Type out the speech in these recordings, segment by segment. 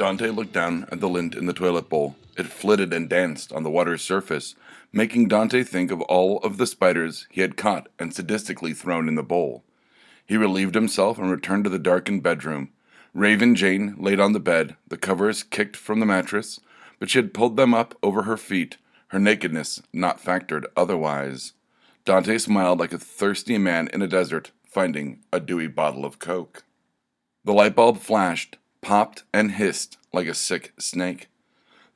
Dante looked down at the lint in the toilet bowl. It flitted and danced on the water's surface, making Dante think of all of the spiders he had caught and sadistically thrown in the bowl. He relieved himself and returned to the darkened bedroom. Raven Jane laid on the bed, the covers kicked from the mattress, but she had pulled them up over her feet, her nakedness not factored otherwise. Dante smiled like a thirsty man in a desert finding a dewy bottle of Coke. The light bulb flashed, popped, and hissed like a sick snake.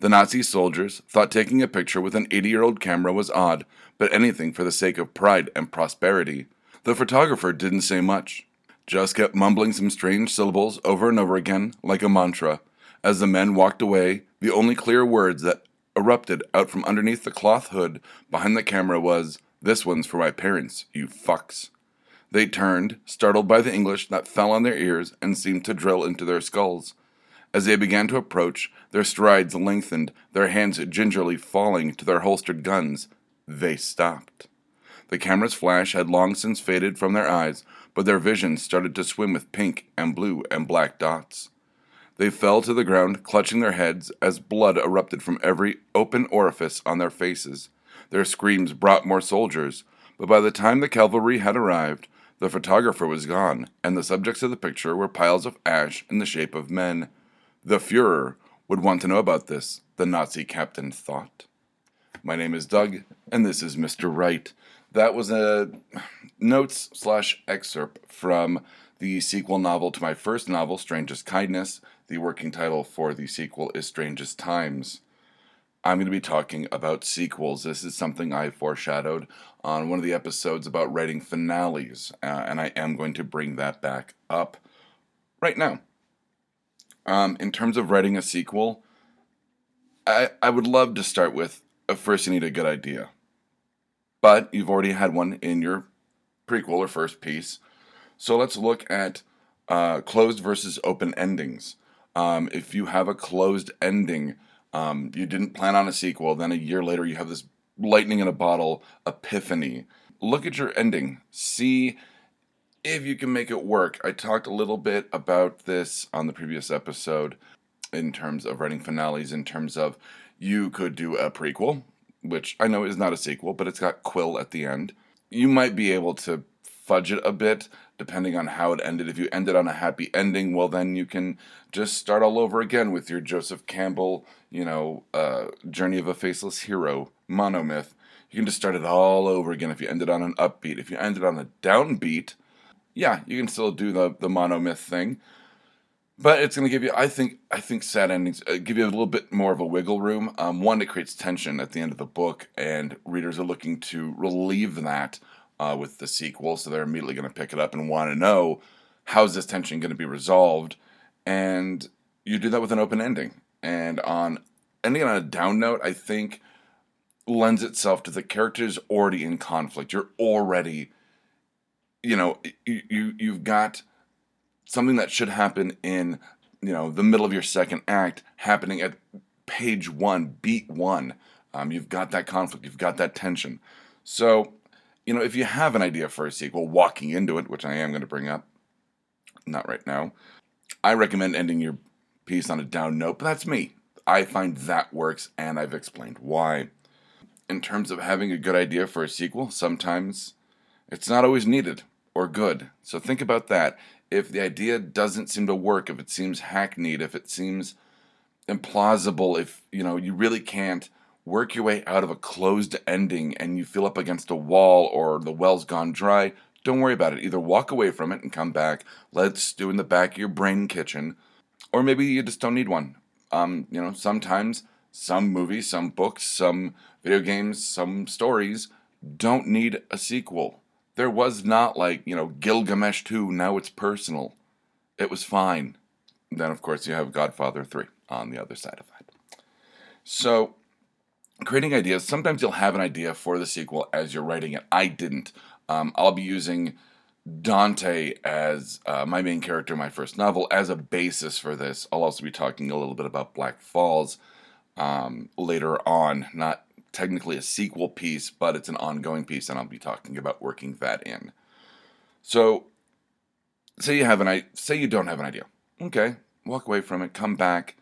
The Nazi soldiers thought taking a picture with an 80 year old camera was odd, but anything for the sake of pride and prosperity. The photographer didn't say much, just kept mumbling some strange syllables over and over again, like a mantra. As the men walked away, the only clear words that erupted out from underneath the cloth hood behind the camera was, This one's for my parents, you fucks. They turned, startled by the English that fell on their ears and seemed to drill into their skulls. As they began to approach, their strides lengthened, their hands gingerly falling to their holstered guns. They stopped. The camera's flash had long since faded from their eyes, but their vision started to swim with pink and blue and black dots. They fell to the ground, clutching their heads, as blood erupted from every open orifice on their faces. Their screams brought more soldiers, but by the time the cavalry had arrived, the photographer was gone, and the subjects of the picture were piles of ash in the shape of men. The Fuhrer would want to know about this, the Nazi captain thought. My name is Doug, and this is Mr. Wright. That was a notes slash excerpt from the sequel novel to my first novel, Strangest Kindness. The working title for the sequel is Strangest Times. I'm going to be talking about sequels. This is something I foreshadowed on one of the episodes about writing finales, uh, and I am going to bring that back up right now. Um, in terms of writing a sequel, I, I would love to start with uh, first you need a good idea. But you've already had one in your prequel or first piece. So let's look at uh, closed versus open endings. Um, if you have a closed ending, um, you didn't plan on a sequel, then a year later you have this lightning in a bottle epiphany. Look at your ending. See if you can make it work. I talked a little bit about this on the previous episode in terms of writing finales, in terms of you could do a prequel, which I know is not a sequel, but it's got Quill at the end. You might be able to fudge it a bit depending on how it ended. If you ended on a happy ending, well, then you can just start all over again with your Joseph Campbell, you know, uh, Journey of a Faceless Hero monomyth. You can just start it all over again if you ended on an upbeat. If you ended on a downbeat, yeah, you can still do the the monomyth thing. But it's going to give you, I think, I think sad endings uh, give you a little bit more of a wiggle room. Um, one, it creates tension at the end of the book, and readers are looking to relieve that uh, with the sequel, so they're immediately going to pick it up and want to know how's this tension going to be resolved, and you do that with an open ending. And on ending on a down note, I think lends itself to the characters already in conflict. You're already, you know, you, you you've got something that should happen in you know the middle of your second act happening at page one, beat one. Um, you've got that conflict, you've got that tension. So you know, if you have an idea for a sequel, walking into it, which I am going to bring up, not right now, I recommend ending your piece on a down note, but that's me. I find that works, and I've explained why. In terms of having a good idea for a sequel, sometimes it's not always needed or good. So think about that. If the idea doesn't seem to work, if it seems hackneyed, if it seems implausible, if you know you really can't work your way out of a closed ending and you feel up against a wall or the well's gone dry, don't worry about it. Either walk away from it and come back, let's do in the back of your brain kitchen, or maybe you just don't need one. Um, you know, sometimes some movies, some books, some video games, some stories don't need a sequel. There was not like, you know, Gilgamesh 2, now it's personal. It was fine. Then, of course, you have Godfather 3 on the other side of that. So, creating ideas. Sometimes you'll have an idea for the sequel as you're writing it. I didn't. Um, I'll be using Dante as uh, my main character in my first novel as a basis for this. I'll also be talking a little bit about Black Falls um, later on. Not technically a sequel piece, but it's an ongoing piece, and I'll be talking about working that in. So, say you have an I say you don't have an idea. Okay, walk away from it, come back,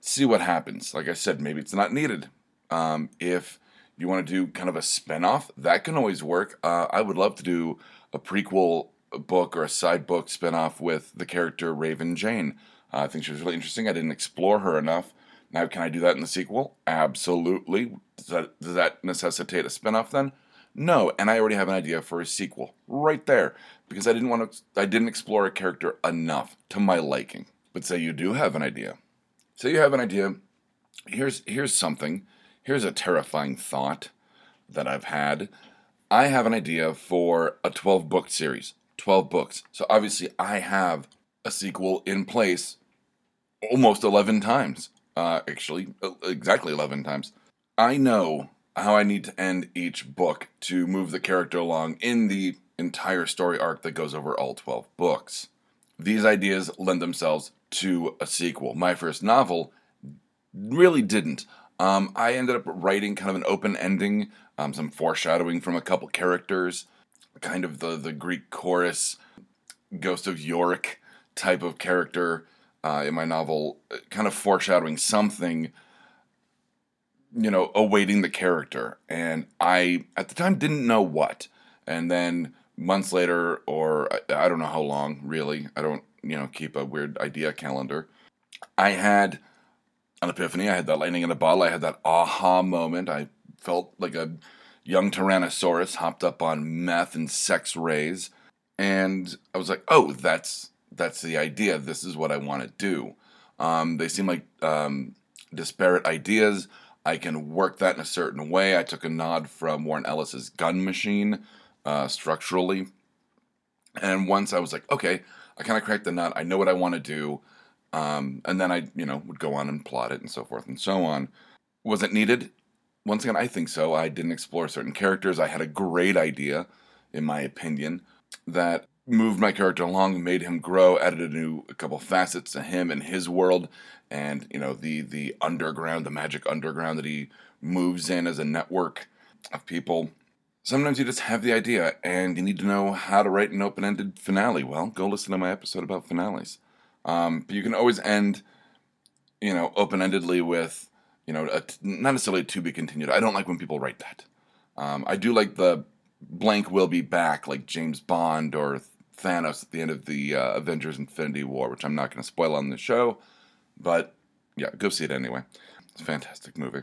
see what happens. Like I said, maybe it's not needed. Um, if you want to do kind of a spinoff, that can always work. Uh, I would love to do a prequel book or a side book spinoff with the character Raven Jane. Uh, I think she was really interesting. I didn't explore her enough. Now, can I do that in the sequel? Absolutely. Does that, does that necessitate a spinoff then? No, and I already have an idea for a sequel right there because I didn't want to. I didn't explore a character enough to my liking. But say you do have an idea. Say you have an idea. Here's here's something. Here's a terrifying thought that I've had. I have an idea for a 12 book series. 12 books. So obviously I have a sequel in place almost 11 times. Uh, actually, exactly 11 times. I know how I need to end each book to move the character along in the entire story arc that goes over all 12 books. These ideas lend themselves to a sequel. My first novel really didn't. Um, I ended up writing kind of an open ending, um, some foreshadowing from a couple characters, kind of the, the Greek chorus, Ghost of Yorick type of character uh, in my novel, kind of foreshadowing something you know, awaiting the character. And I, at the time, didn't know what. And then months later, or I, I don't know how long, really, I don't, you know, keep a weird idea calendar. I had an epiphany. I had that lightning in a bottle. I had that aha moment. I felt like a young Tyrannosaurus hopped up on meth and sex rays. And I was like, oh, that's that's the idea. This is what I want to do. Um, they seem like um, disparate ideas I can work that in a certain way. I took a nod from Warren Ellis's gun machine uh, structurally. And once I was like, okay, I kind of cracked the nut. I know what I want to do. Um, and then I, you know, would go on and plot it and so forth and so on. Was it needed? Once again, I think so. I didn't explore certain characters. I had a great idea, in my opinion, that moved my character along, made him grow, added a new a couple facets to him and his world, and you know the the underground, the magic underground that he moves in as a network of people. Sometimes you just have the idea and you need to know how to write an open-ended finale. Well, go listen to my episode about finales. Um, but you can always end, you know, open-endedly with, you know, not necessarily to be continued. I don't like when people write that. Um, I do like the blank will be back, like James Bond or Thanos at the end of the uh, Avengers Infinity War, which I'm not going to spoil on the show, but yeah, go see it anyway. It's a fantastic movie.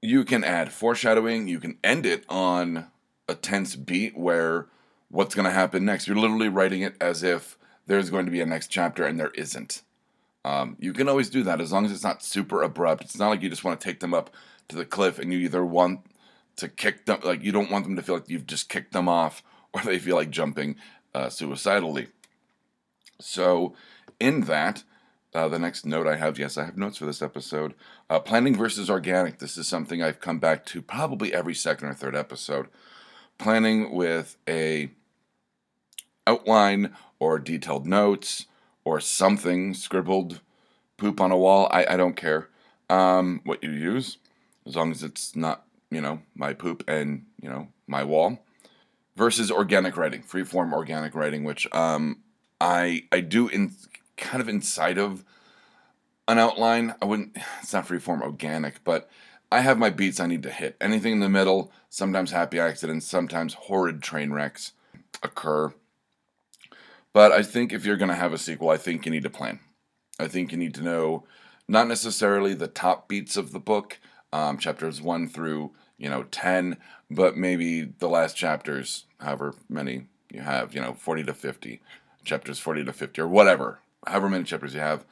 You can add foreshadowing, you can end it on a tense beat where what's going to happen next. You're literally writing it as if there's going to be a next chapter and there isn't. Um, you can always do that as long as it's not super abrupt. It's not like you just want to take them up to the cliff and you either want to kick them, like you don't want them to feel like you've just kicked them off or they feel like jumping uh, suicidally. So, in that, uh, the next note I have, yes, I have notes for this episode. Uh, planning versus organic. This is something I've come back to probably every second or third episode. Planning with a outline or detailed notes or something scribbled poop on a wall. I, I don't care um, what you use, as long as it's not, you know, my poop and, you know, my wall versus organic writing, free form organic writing, which um, I I do in kind of inside of an outline. I wouldn't. It's not free form organic, but I have my beats I need to hit. Anything in the middle. Sometimes happy accidents. Sometimes horrid train wrecks occur. But I think if you're going to have a sequel, I think you need a plan. I think you need to know not necessarily the top beats of the book, um, chapters one through you know 10 but maybe the last chapters however many you have you know 40 to 50 chapters 40 to 50 or whatever however many chapters you have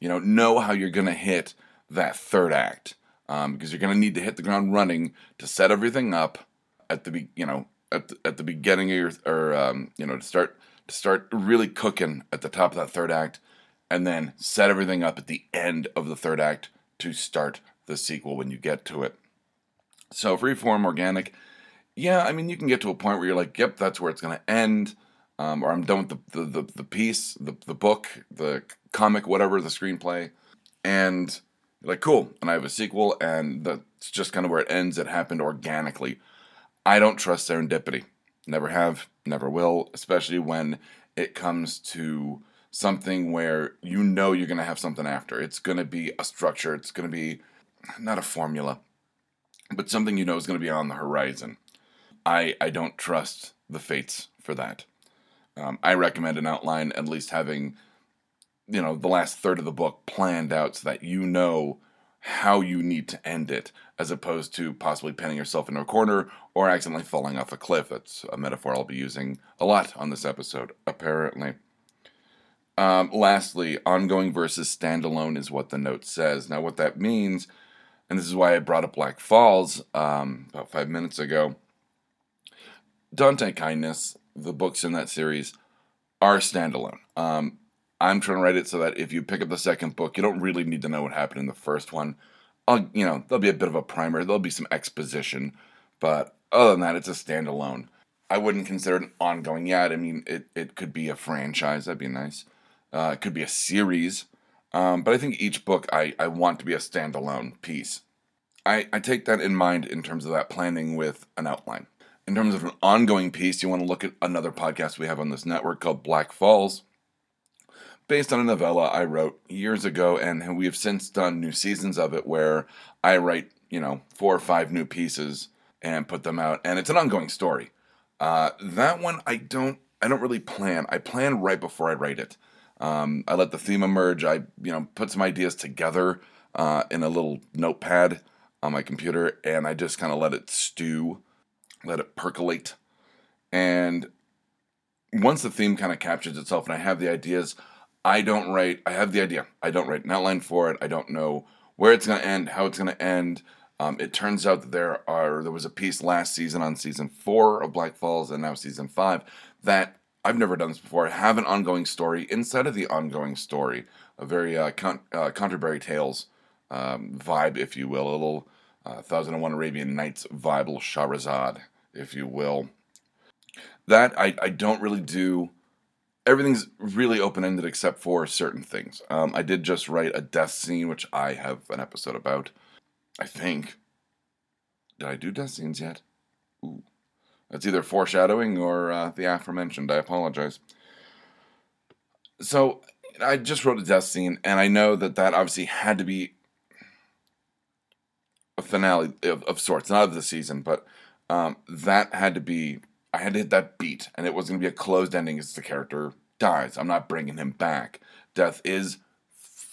you know know how you're going to hit that third act um, because you're going to need to hit the ground running to set everything up at the be- you know at the, at the beginning of your or um, you know to start to start really cooking at the top of that third act and then set everything up at the end of the third act to start the sequel when you get to it so freeform organic, yeah, I mean you can get to a point where you're like, yep, that's where it's gonna end, um, or I'm done with the, the, the, the piece, the, the book, the comic, whatever, the screenplay, and like cool, and I have a sequel, and that's just kind of where it ends. It happened organically. I don't trust serendipity. Never have, never will, especially when it comes to something where you know you're going to have something after. It's going to be a structure, it's going to be not a formula, but something you know is going to be on the horizon. I, I don't trust the fates for that. Um, I recommend an outline, at least having, you know, the last third of the book planned out so that you know how you need to end it, as opposed to possibly pinning yourself into a corner or accidentally falling off a cliff. That's a metaphor I'll be using a lot on this episode, apparently. Um, lastly, ongoing versus standalone is what the note says. Now, what that means, and this is why I brought up Black Falls um, about five minutes ago. Dante Kindness, the books in that series, are standalone. Um, I'm trying to write it so that if you pick up the second book, you don't really need to know what happened in the first one. I'll, you know, there'll be a bit of a primer, there'll be some exposition, but other than that, it's a standalone. I wouldn't consider it an ongoing yet. I mean, it, it could be a franchise, that'd be nice. Uh, it could be a series, um, but I think each book I, I want to be a standalone piece. I, I take that in mind in terms of that planning with an outline. In terms of an ongoing piece, you want to look at another podcast we have on this network called Black Falls, based on a novella I wrote years ago, and we have since done new seasons of it where I write, you know, four or five new pieces and put them out, and it's an ongoing story. Uh, that one I don't I don't really plan. I plan right before I write it. Um, I let the theme emerge. I you know put some ideas together uh, in a little notepad on my computer, and I just kind of let it stew, let it percolate, and once the theme kind of captures itself and I have the ideas, I don't write. I have the idea. I don't write an outline for it. I don't know where it's going to end, how it's going to end. Um, it turns out that there are there was a piece last season on season four of Black Falls and now season five that I've never done this before. I have an ongoing story inside of the ongoing story, a very uh, con- uh, Canterbury Tales um, vibe, if you will, a little uh, Thousand and One Arabian Nights vibe, little Shahrazad, if you will. That I, I don't really do. Everything's really open ended except for certain things. Um, I did just write a death scene, which I have an episode about. I think. Did I do death scenes yet? Ooh. That's either foreshadowing or uh, the aforementioned. I apologize. So I just wrote a death scene, and I know that that obviously had to be a finale of, of sorts, not of the season, but um, that had to be. I had to hit that beat, and it was going to be a closed ending as the character dies. I'm not bringing him back. Death is,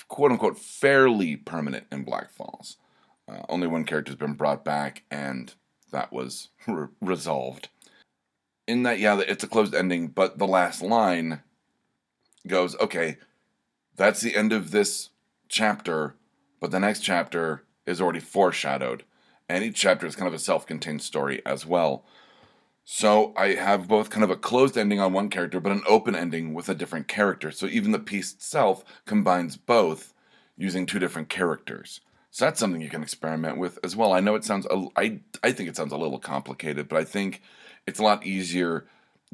quote unquote, fairly permanent in Black Falls. Uh, only one character's been brought back, and that was re- resolved. In that, yeah, it's a closed ending, but the last line goes, okay, that's the end of this chapter, but the next chapter is already foreshadowed. And each chapter is kind of a self contained story as well. So I have both kind of a closed ending on one character, but an open ending with a different character. So even the piece itself combines both using two different characters. So that's something you can experiment with as well. I know it sounds, I, I think it sounds a little complicated, but I think it's a lot easier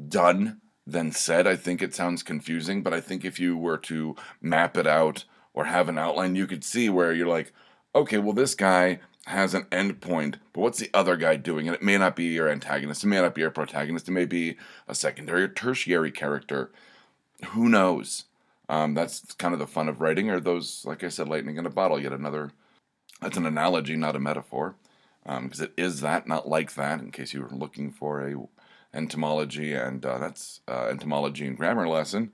done than said. I think it sounds confusing, but I think if you were to map it out or have an outline, you could see where you're like, okay, well, this guy has an end point, but what's the other guy doing? And it may not be your antagonist, it may not be your protagonist, it may be a secondary or tertiary character. Who knows? Um, that's kind of the fun of writing, or those, like I said, lightning in a bottle, yet another that's an analogy, not a metaphor, because um, it is that, not like that. In case you were looking for a entomology, and uh, that's uh, entomology and grammar lesson.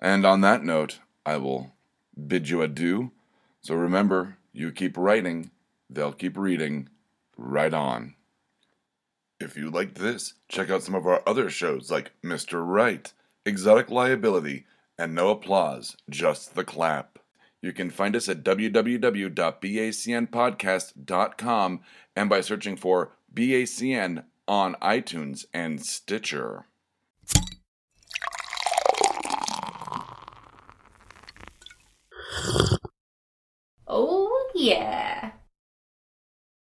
And on that note, I will bid you adieu. So remember, you keep writing, they'll keep reading. Right on. If you liked this, check out some of our other shows like Mr. Right, Exotic Liability, and No Applause, Just the Clap. You can find us at www.bacnpodcast.com and by searching for BACN on iTunes and Stitcher. Oh, yeah.